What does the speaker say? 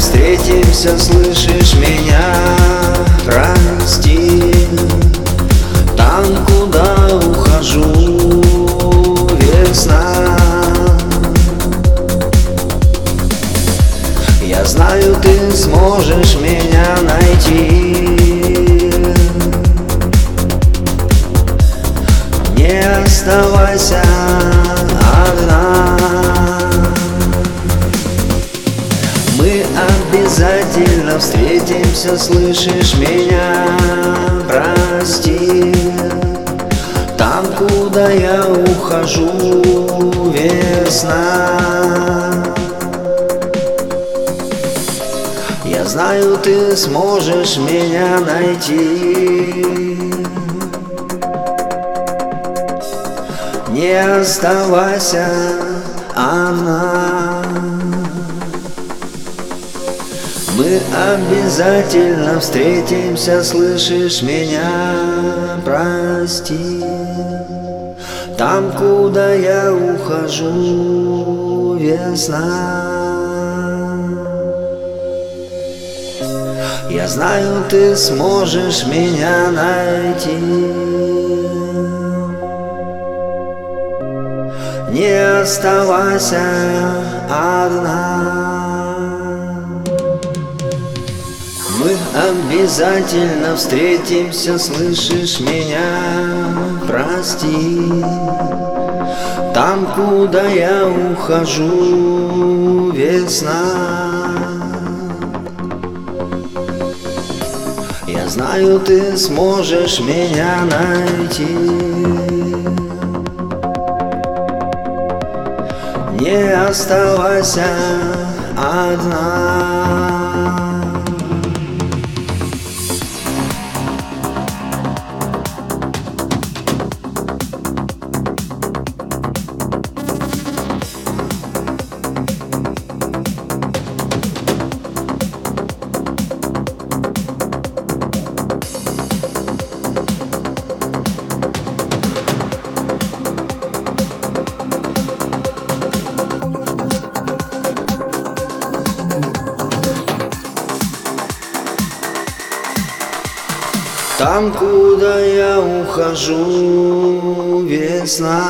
встретимся, слышишь меня? Прости Там, куда ухожу, весна. Я знаю, ты сможешь меня найти. Не оставайся одна обязательно встретимся, слышишь меня? Прости. Там, куда я ухожу, весна. Я знаю, ты сможешь меня найти. Не оставайся одна Мы обязательно встретимся, слышишь меня? Прости. Там, куда я ухожу, весна. Я знаю, ты сможешь меня найти. Не оставайся одна Мы обязательно встретимся, слышишь меня? Прости. Там, куда я ухожу, весна. Я знаю, ты сможешь меня найти. Не оставайся одна Там, куда я ухожу, весна